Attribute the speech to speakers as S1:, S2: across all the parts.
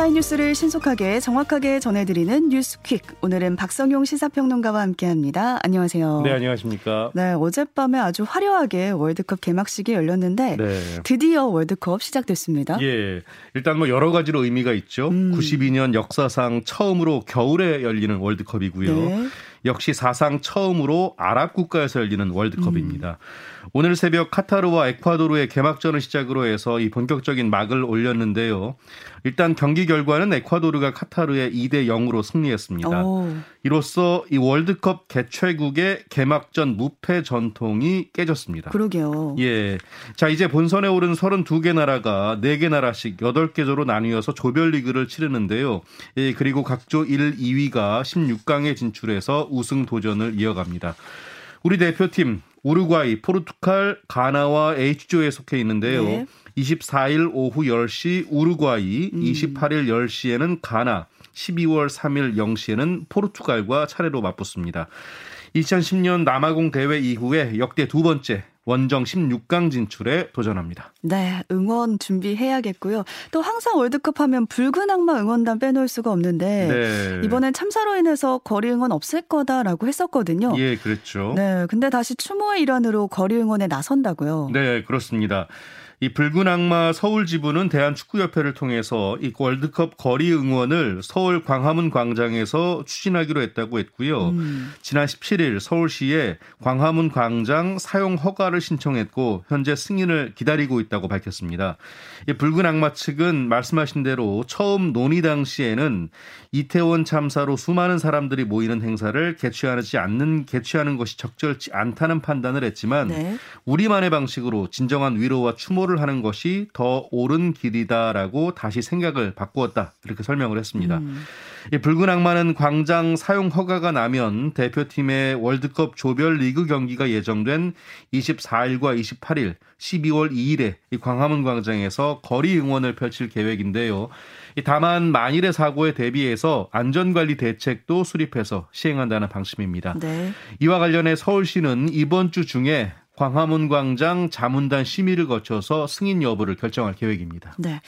S1: 시사인 뉴스를 신속하게 정확하게 전해드리는 뉴스퀵. 오늘은 박성용 시사평론가와 함께합니다. 안녕하세요.
S2: 네, 안녕하십니까.
S1: 네, 어젯밤에 아주 화려하게 월드컵 개막식이 열렸는데 네. 드디어 월드컵 시작됐습니다.
S2: 예, 일단 뭐 여러 가지로 의미가 있죠. 음. 92년 역사상 처음으로 겨울에 열리는 월드컵이고요. 네. 역시 사상 처음으로 아랍 국가에서 열리는 월드컵입니다. 음. 오늘 새벽 카타르와 에콰도르의 개막전을 시작으로 해서 이 본격적인 막을 올렸는데요. 일단 경기 결과는 에콰도르가 카타르에 2대 0으로 승리했습니다. 오. 이로써 이 월드컵 개최국의 개막전 무패 전통이 깨졌습니다.
S1: 그러게요.
S2: 예. 자, 이제 본선에 오른 32개 나라가 4개 나라씩 8개 조로 나뉘어서 조별리그를 치르는데요. 예, 그리고 각조 1, 2위가 16강에 진출해서 우승 도전을 이어갑니다. 우리 대표팀 우루과이, 포르투갈, 가나와 H조에 속해 있는데요. 네. 24일 오후 10시 우루과이, 음. 28일 10시에는 가나, 12월 3일 0시에는 포르투갈과 차례로 맞붙습니다. 2010년 남아공 대회 이후에 역대 두 번째 원정 16강 진출에 도전합니다.
S1: 네, 응원 준비해야겠고요. 또 항상 월드컵 하면 붉은 악마 응원단 빼놓을 수가 없는데 네. 이번엔 참사로 인해서 거리 응원 없을 거다라고 했었거든요.
S2: 예, 그렇죠.
S1: 네, 근데 다시 추모의 일환으로 거리 응원에 나선다고요.
S2: 네, 그렇습니다. 이 붉은 악마 서울 지부는 대한축구협회를 통해서 이 월드컵 거리 응원을 서울 광화문 광장에서 추진하기로 했다고 했고요. 음. 지난 17일 서울시에 광화문 광장 사용 허가를 신청했고 현재 승인을 기다리고 있다고 밝혔습니다. 이 붉은 악마 측은 말씀하신 대로 처음 논의 당시에는 이태원 참사로 수많은 사람들이 모이는 행사를 개최하지 않는 개최하는 것이 적절치 않다는 판단을 했지만 네. 우리만의 방식으로 진정한 위로와 추모를 선포를 하는 것이 더 옳은 길이다라고 다시 생각을 바꾸었다 이렇게 설명을 했습니다. 음. 이 붉은 악마는 광장 사용 허가가 나면 대표팀의 월드컵 조별 리그 경기가 예정된 24일과 28일, 12월 2일에 이 광화문 광장에서 거리 응원을 펼칠 계획인데요. 다만 만일의 사고에 대비해서 안전관리 대책도 수립해서 시행한다는 방침입니다. 네. 이와 관련해 서울시는 이번 주 중에 광화문 광장 자문단 심의를 거쳐서 승인 여부를 결정할 계획입니다.
S1: 네.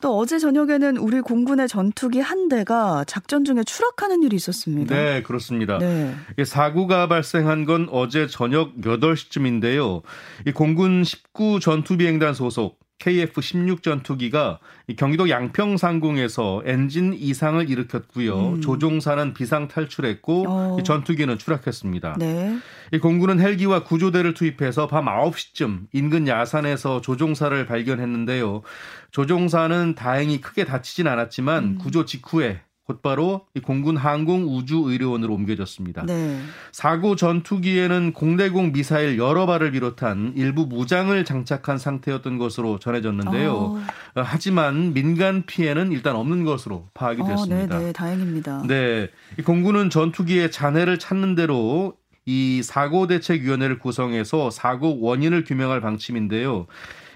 S1: 또 어제 저녁에는 우리 공군의 전투기 한 대가 작전 중에 추락하는 일이 있었습니다.
S2: 네, 그렇습니다. 네. 사고가 발생한 건 어제 저녁 8시쯤인데요. 이 공군 19 전투비행단 소속 KF-16 전투기가 경기도 양평 상공에서 엔진 이상을 일으켰고요. 음. 조종사는 비상 탈출했고 어. 전투기는 추락했습니다. 네. 이 공군은 헬기와 구조대를 투입해서 밤 9시쯤 인근 야산에서 조종사를 발견했는데요. 조종사는 다행히 크게 다치진 않았지만 음. 구조 직후에 곧바로 공군 항공우주의료원으로 옮겨졌습니다. 네. 사고 전투기에는 공대공 미사일 여러 발을 비롯한 일부 무장을 장착한 상태였던 것으로 전해졌는데요. 어. 하지만 민간 피해는 일단 없는 것으로 파악이 어, 됐습니다.
S1: 네, 네, 다행입니다.
S2: 네, 공군은 전투기의 잔해를 찾는 대로 이 사고 대책위원회를 구성해서 사고 원인을 규명할 방침인데요.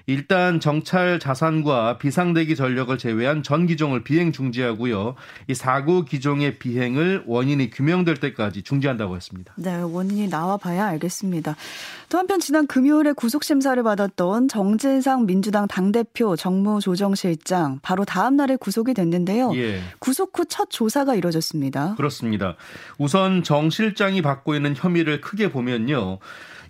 S2: 일단 정찰 자산과 비상대기 전력을 제외한 전 기종을 비행 중지하고요. 이 사고 기종의 비행을 원인이 규명될 때까지 중지한다고 했습니다.
S1: 네, 원인이 나와 봐야 알겠습니다. 또 한편 지난 금요일에 구속 심사를 받았던 정진상 민주당 당대표 정무조정실장 바로 다음 날에 구속이 됐는데요. 예. 구속 후 첫 조사가 이뤄졌습니다.
S2: 그렇습니다. 우선 정 실장이 받고 있는 혐의를 크게 보면요.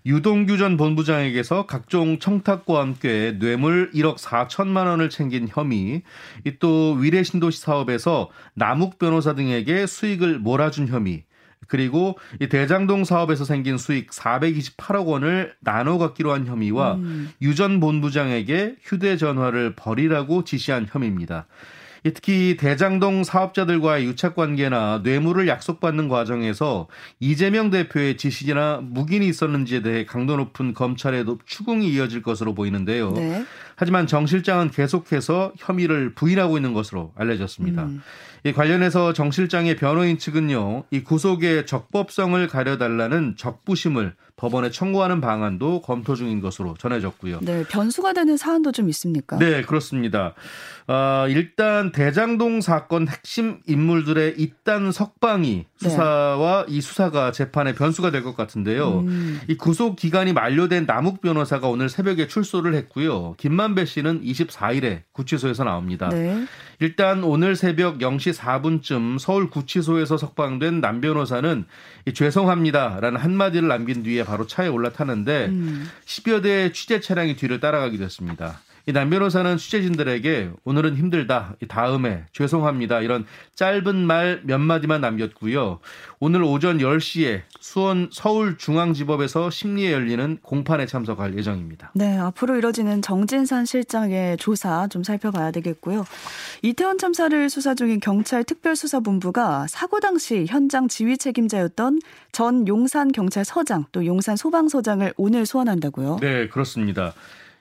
S2: 유동규 전 본부장에게서 각종 청탁과 함께 뇌물 1억 4천만 원을 챙긴 혐의, 또 위례 신도시 사업에서 남욱 변호사 등에게 수익을 몰아준 혐의, 그리고 이 대장동 사업에서 생긴 수익 428억 원을 나눠 갖기로 한 혐의와 음. 유전 본부장에게 휴대전화를 버리라고 지시한 혐의입니다. 특히 대장동 사업자들과의 유착 관계나 뇌물을 약속받는 과정에서 이재명 대표의 지시나 묵인이 있었는지에 대해 강도 높은 검찰의 추궁이 이어질 것으로 보이는데요. 네. 하지만 정 실장은 계속해서 혐의를 부인하고 있는 것으로 알려졌습니다. 음. 이 관련해서 정 실장의 변호인 측은요, 이 구속의 적법성을 가려달라는 적부심을 법원에 청구하는 방안도 검토 중인 것으로 전해졌고요.
S1: 네, 변수가 되는 사안도 좀 있습니까?
S2: 네, 그렇습니다. 어, 일단 대장동 사건 핵심 인물들의 잇단 석방이 네. 수사와 네. 이 수사가 재판의 변수가 될 것 같은데요. 음. 이 구속 기간이 만료된 남욱 변호사가 오늘 새벽에 출소를 했고요. 김만 배 씨는 24일에 구치소에서 나옵니다. 네. 일단 오늘 새벽 0시 4분쯤 서울 구치소에서 석방된 남 변호사는 죄송합니다라는 한마디를 남긴 뒤에 바로 차에 올라타는데 음. 10여 대의 취재 차량이 뒤를 따라가게 됐습니다. 이남 변호사는 취재진들에게 오늘은 힘들다. 다음에 죄송합니다. 이런 짧은 말 몇 마디만 남겼고요. 오늘 오전 10시에 수원 서울중앙지법에서 심리에 열리는 공판에 참석할 예정입니다.
S1: 네, 앞으로 이뤄지는 정진산 실장의 조사 좀 살펴봐야 되겠고요. 이태원 참사를 수사 중인 경찰 특별수사본부가 사고 당시 현장 지휘 책임자였던 전 용산 경찰서장 또 용산 소방서장을 오늘 소환한다고요?
S2: 네, 그렇습니다.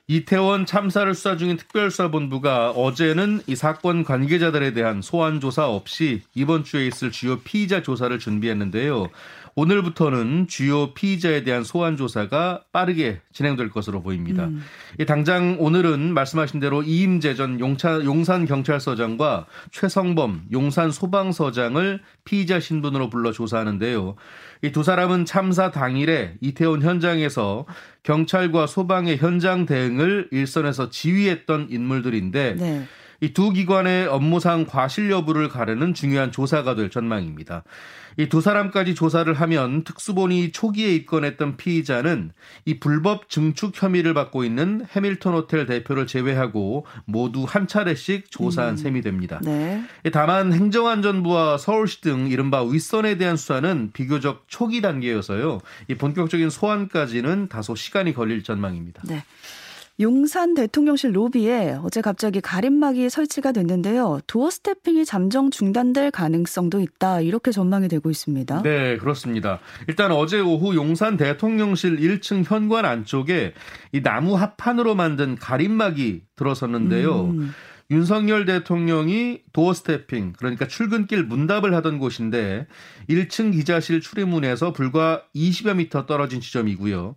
S2: 이태원 참사를 수사 중인 특별수사본부가 어제는 이 사건 관계자들에 대한 소환 조사 없이 이번 주에 있을 주요 피의자 조사를 준비했는데요. 오늘부터는 주요 피의자에 대한 소환 조사가 빠르게 진행될 것으로 보입니다. 음. 당장 오늘은 말씀하신 대로 이임재 전 용차, 용산 경찰서장과 최성범 용산 소방서장을 피의자 신분으로 불러 조사하는데요. 이 두 사람은 참사 당일에 이태원 현장에서 경찰과 소방의 현장 대응을 일선에서 지휘했던 인물들인데 네. 이 두 기관의 업무상 과실 여부를 가르는 중요한 조사가 될 전망입니다. 이 두 사람까지 조사를 하면 특수본이 초기에 입건했던 피의자는 이 불법 증축 혐의를 받고 있는 해밀턴 호텔 대표를 제외하고 모두 한 차례씩 조사한 음. 셈이 됩니다. 네. 다만 행정안전부와 서울시 등 이른바 윗선에 대한 수사는 비교적 초기 단계여서요. 이 본격적인 소환까지는 다소 시간이 걸릴 전망입니다. 네.
S1: 용산 대통령실 로비에 어제 갑자기 가림막이 설치가 됐는데요. 도어 스태핑이 잠정 중단될 가능성도 있다. 이렇게 전망이 되고 있습니다.
S2: 네, 그렇습니다. 일단 어제 오후 용산 대통령실 1층 현관 안쪽에 이 나무 합판으로 만든 가림막이 들어섰는데요. 음. 윤석열 대통령이 도어스테핑, 그러니까 출근길 문답을 하던 곳인데 1층 기자실 출입문에서 불과 20여 미터 떨어진 지점이고요.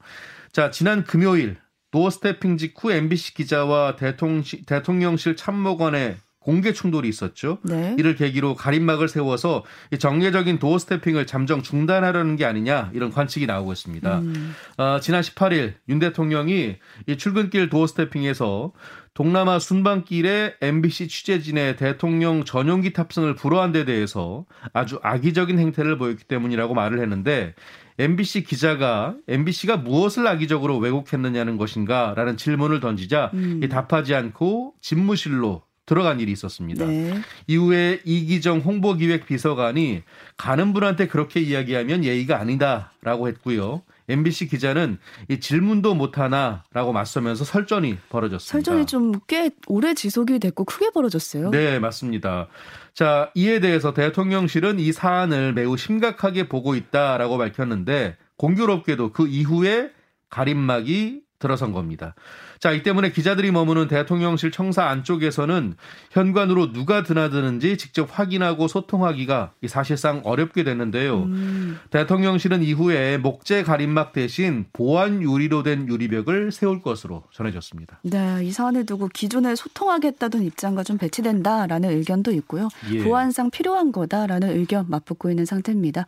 S2: 자, 지난 금요일 도어스테핑 직후 MBC 기자와 대통령실 참모 간의 공개 충돌이 있었죠. 네. 이를 계기로 가림막을 세워서 정례적인 도어스테핑을 잠정 중단하려는 게 아니냐 이런 관측이 나오고 있습니다. 음. 어, 지난 18일 윤 대통령이 이 출근길 도어 스태핑에서 동남아 순방길에 MBC 취재진의 대통령 전용기 탑승을 불허한 데 대해서 아주 악의적인 행태를 보였기 때문이라고 말을 했는데 MBC 기자가 MBC가 무엇을 악의적으로 왜곡했느냐는 것인가라는 질문을 던지자 음. 답하지 않고 집무실로 들어간 일이 있었습니다. 네. 이후에 이기정 홍보기획 비서관이 가는 분한테 그렇게 이야기하면 예의가 아니다라고 했고요. MBC 기자는 이 질문도 못하나라고 맞서면서 설전이 벌어졌습니다.
S1: 설전이 좀 꽤 오래 지속이 됐고 크게 벌어졌어요.
S2: 네, 맞습니다. 자, 이에 대해서 대통령실은 이 사안을 매우 심각하게 보고 있다라고 밝혔는데 공교롭게도 그 이후에 가림막이 들어선 겁니다. 자, 이 때문에 기자들이 머무는 대통령실 청사 안쪽에서는 현관으로 누가 드나드는지 직접 확인하고 소통하기가 사실상 어렵게 됐는데요. 음. 대통령실은 이후에 목재 가림막 대신 보안 유리로 된 유리벽을 세울 것으로 전해졌습니다.
S1: 네, 이 사안을 두고 기존에 소통하겠다던 입장과 좀 배치된다라는 의견도 있고요. 예. 보안상 필요한 거다라는 의견 맞붙고 있는 상태입니다.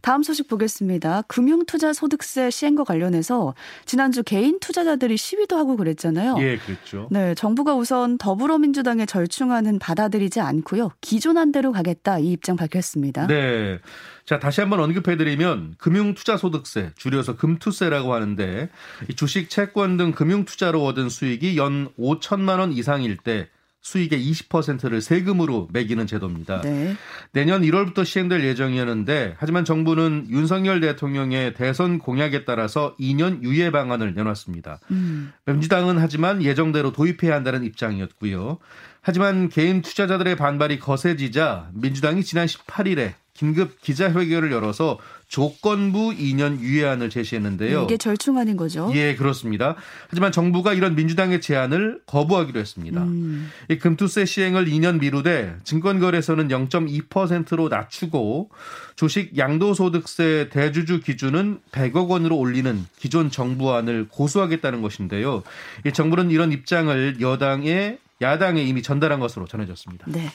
S1: 다음 소식 보겠습니다. 금융투자소득세 시행과 관련해서 지난주 개인 투자자들이 시위도 하고 그랬 그 랬잖아요.
S2: 예, 그렇죠.
S1: 네, 정부가 우선 더불어민주당의 절충안은 받아들이지 않고요. 기존안 대로 가겠다 이 입장 밝혔습니다.
S2: 네. 자, 다시 한번 언급해 드리면 금융 투자 소득세, 줄여서 금투세라고 하는데 주식, 채권 등 금융 투자로 얻은 수익이 연 5천만 원 이상일 때 수익의 20%를 세금으로 매기는 제도입니다. 네. 내년 1월부터 시행될 예정이었는데 하지만 정부는 윤석열 대통령의 대선 공약에 따라서 2년 유예 방안을 내놨습니다. 음. 민주당은 하지만 예정대로 도입해야 한다는 입장이었고요. 하지만 개인 투자자들의 반발이 거세지자 민주당이 지난 18일에 긴급 기자회견을 열어서 조건부 2년 유예안을 제시했는데요.
S1: 이게 절충안인 거죠?
S2: 예, 그렇습니다. 하지만 정부가 이런 민주당의 제안을 거부하기로 했습니다. 음. 이 금투세 시행을 2년 미루되 증권거래소는 0.2%로 낮추고 주식 양도소득세 대주주 기준은 100억 원으로 올리는 기존 정부안을 고수하겠다는 것인데요. 이 정부는 이런 입장을 여당의 야당에 이미 전달한 것으로 전해졌습니다.
S1: 네.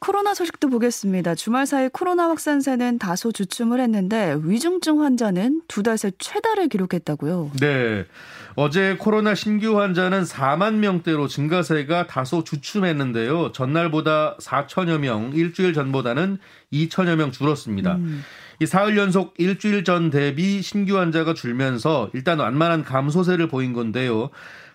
S1: 코로나 소식도 보겠습니다. 주말 사이 코로나 확산세는 다소 주춤을 했는데 위중증 환자는 두 달 새 최다를 기록했다고요.
S2: 네. 어제 코로나 신규 환자는 4만 명대로 증가세가 다소 주춤했는데요. 전날보다 4천여 명, 일주일 전보다는 2천여 명 줄었습니다. 음. 이 사흘 연속 일주일 전 대비 신규 환자가 줄면서 일단 완만한 감소세를 보인 건데요.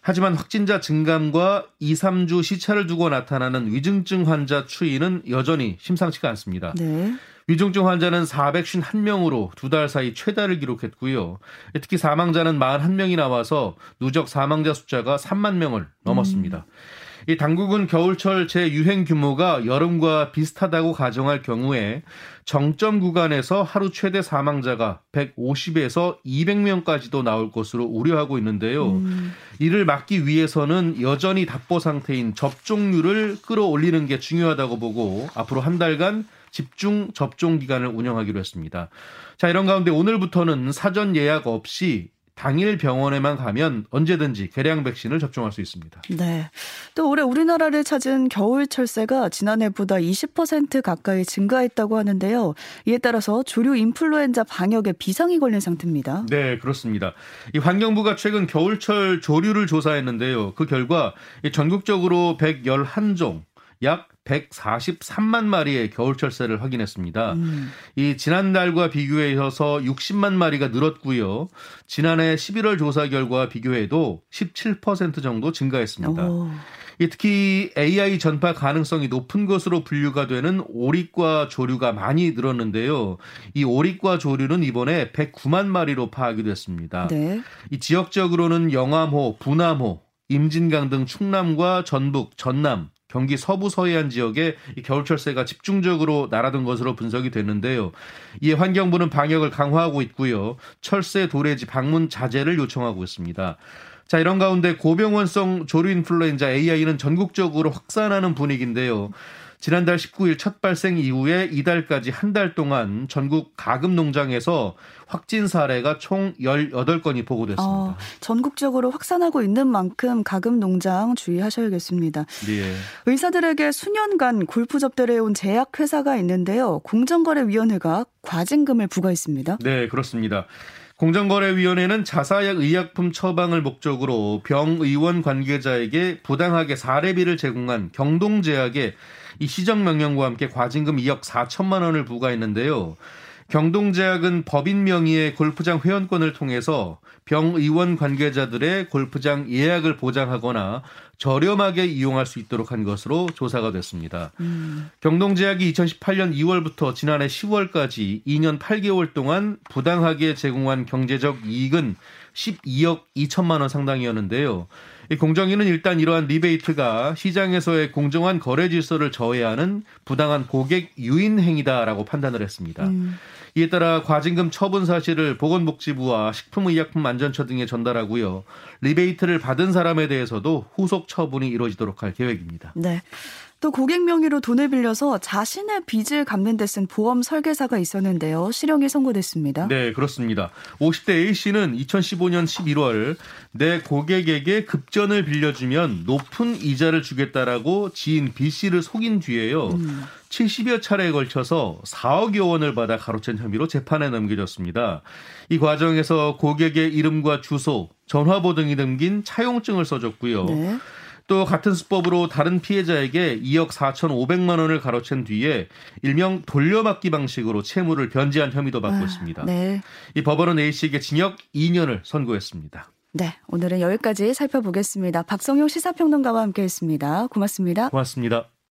S2: 하지만 확진자 증감과 2, 3주 시차를 두고 나타나는 위중증 환자 추이는 여전히 심상치가 않습니다. 네. 위중증 환자는 451명으로 두 달 사이 최다를 기록했고요. 특히 사망자는 41명이 나와서 누적 사망자 숫자가 3만 명을 넘었습니다. 음. 이 당국은 겨울철 재유행 규모가 여름과 비슷하다고 가정할 경우에 정점 구간에서 하루 최대 사망자가 150에서 200명까지도 나올 것으로 우려하고 있는데요. 음. 이를 막기 위해서는 여전히 답보 상태인 접종률을 끌어올리는 게 중요하다고 보고 앞으로 한 달간 집중 접종 기간을 운영하기로 했습니다. 자, 이런 가운데 오늘부터는 사전 예약 없이 당일 병원에만 가면 언제든지 개량 백신을 접종할 수 있습니다.
S1: 네. 또 올해 우리나라를 찾은 겨울 철새가 지난해보다 20% 가까이 증가했다고 하는데요. 이에 따라서 조류 인플루엔자 방역에 비상이 걸린 상태입니다.
S2: 네, 그렇습니다. 이 환경부가 최근 겨울철 조류를 조사했는데요. 그 결과 전국적으로 111종 약 143만 마리의 겨울철새를 확인했습니다. 음. 이 지난달과 비교해서 60만 마리가 늘었고요. 지난해 11월 조사 결과 비교해도 17% 정도 증가했습니다. 오. 특히 AI 전파 가능성이 높은 것으로 분류가 되는 오리과 조류가 많이 늘었는데요. 이 오리과 조류는 이번에 109만 마리로 파악이 됐습니다. 네. 이 지역적으로는 영암호, 분암호, 임진강 등 충남과 전북, 전남, 경기 서부 서해안 지역에 겨울철새가 집중적으로 날아든 것으로 분석이 됐는데요. 이에 환경부는 방역을 강화하고 있고요. 철새 도래지 방문 자제를 요청하고 있습니다. 자, 이런 가운데 고병원성 조류 인플루엔자 AI는 전국적으로 확산하는 분위기인데요. 지난달 19일 첫 발생 이후에 이달까지 한 달 동안 전국 가금 농장에서 확진 사례가 총 18건이 보고됐습니다. 어,
S1: 전국적으로 확산하고 있는 만큼 가금 농장 주의하셔야겠습니다. 예. 의사들에게 수년간 골프 접대를 해온 제약회사가 있는데요. 공정거래위원회가 과징금을 부과했습니다.
S2: 네, 그렇습니다. 공정거래위원회는 자사약 의약품 처방을 목적으로 병의원 관계자에게 부당하게 사례비를 제공한 경동제약에 이 시정명령과 함께 과징금 2억 4천만 원을 부과했는데요. 경동제약은 법인 명의의 골프장 회원권을 통해서 병의원 관계자들의 골프장 예약을 보장하거나 저렴하게 이용할 수 있도록 한 것으로 조사가 됐습니다. 음. 경동제약이 2018년 2월부터 지난해 10월까지 2년 8개월 동안 부당하게 제공한 경제적 이익은 12억 2천만 원 상당이었는데요. 공정위는 일단 이러한 리베이트가 시장에서의 공정한 거래 질서를 저해하는 부당한 고객 유인 행위다라고 판단을 했습니다. 음. 이에 따라 과징금 처분 사실을 보건복지부와 식품의약품안전처 등에 전달하고요. 리베이트를 받은 사람에 대해서도 후속 처분이 이루어지도록 할 계획입니다.
S1: 네. 또 고객 명의로 돈을 빌려서 자신의 빚을 갚는 데 쓴 보험 설계사가 있었는데요. 실형이 선고됐습니다.
S2: 네, 그렇습니다. 50대 A씨는 2015년 11월 내 고객에게 급전을 빌려주면 높은 이자를 주겠다라고 지인 B씨를 속인 뒤에요. 음. 70여 차례에 걸쳐서 4억여 원을 받아 가로챈 혐의로 재판에 넘겨졌습니다. 이 과정에서 고객의 이름과 주소, 전화번호 등이 담긴 차용증을 써줬고요. 네. 또 같은 수법으로 다른 피해자에게 2억 4천5백만 원을 가로챈 뒤에 일명 돌려받기 방식으로 채무를 변제한 혐의도 받고 아, 있습니다. 네. 이 법원은 A 씨에게 징역 2년을 선고했습니다.
S1: 네, 오늘은 여기까지 살펴보겠습니다. 박성용 시사평론가와 함께했습니다. 고맙습니다.
S2: 고맙습니다.